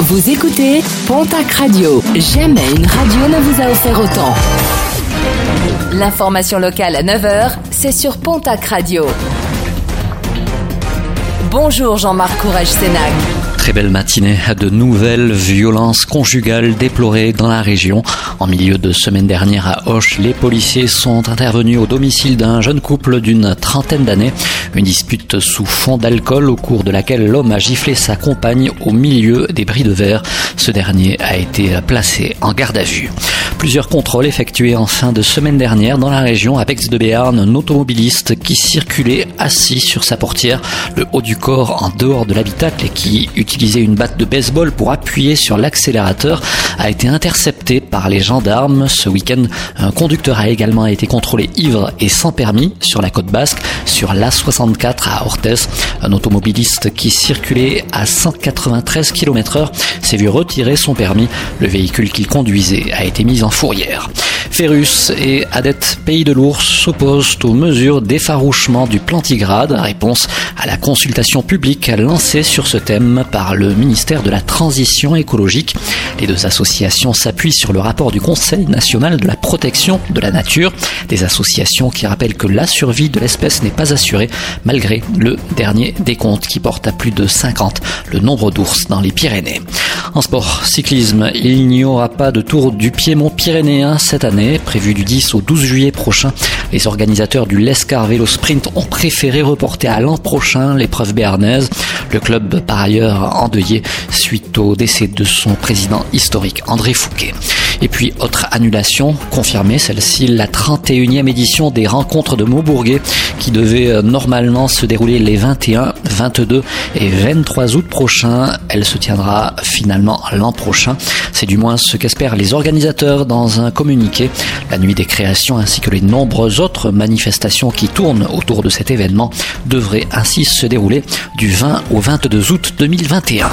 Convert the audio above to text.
Vous écoutez Pontac Radio. Jamais une radio ne vous a offert autant. L'information locale à 9h, c'est sur Pontac Radio. Bonjour Jean-Marc Courage Sénac. Très belle matinée. De nouvelles violences conjugales déplorées dans la région. En milieu de semaine dernière à Hoche, les policiers sont intervenus au domicile d'un jeune couple d'une trentaine d'années. Une dispute sous fond d'alcool au cours de laquelle l'homme a giflé sa compagne au milieu des bris de verre. Ce dernier a été placé en garde à vue. Plusieurs contrôles effectués en fin de semaine dernière dans la région à de Béarn, un automobiliste qui circulait assis sur sa portière, le haut du corps en dehors de l'habitacle et qui utilisait une batte de baseball pour appuyer sur l'accélérateur a été intercepté par les gendarmes. Ce week-end, un conducteur a également été contrôlé ivre et sans permis sur la côte basque, sur l'A64 à Orthez. Un automobiliste qui circulait à 193 km heure s'est vu retirer son permis. Le véhicule qu'il conduisait a été mis en fourrière. Ferus et Adet Pays de l'Ours s'opposent aux mesures d'effarouchement du plantigrade, réponse à la consultation publique lancée sur ce thème par le ministère de la Transition écologique. Les deux associations s'appuient sur le rapport du Conseil national de la protection de la nature, des associations qui rappellent que la survie de l'espèce n'est pas assurée malgré le dernier décompte qui porte à plus de 50 le nombre d'ours dans les Pyrénées. En sport, cyclisme, il n'y aura pas de Tour du Piémont pyrénéen cette année, prévu du 10 au 12 juillet prochain. Les organisateurs du Lescar Vélo Sprint ont préféré reporter à l'an prochain l'épreuve béarnaise. Le club, par ailleurs, endeuillé suite au décès de son président historique, André Fouquet. Et puis, autre annulation, confirmée celle-ci, la 31e édition des rencontres de Maubourguet qui devait euh, normalement se dérouler les 21, 22 et 23 août prochains. Elle se tiendra finalement l'an prochain. C'est du moins ce qu'espèrent les organisateurs dans un communiqué. La nuit des créations ainsi que les nombreuses autres manifestations qui tournent autour de cet événement devraient ainsi se dérouler du 20 au 22 août 2021.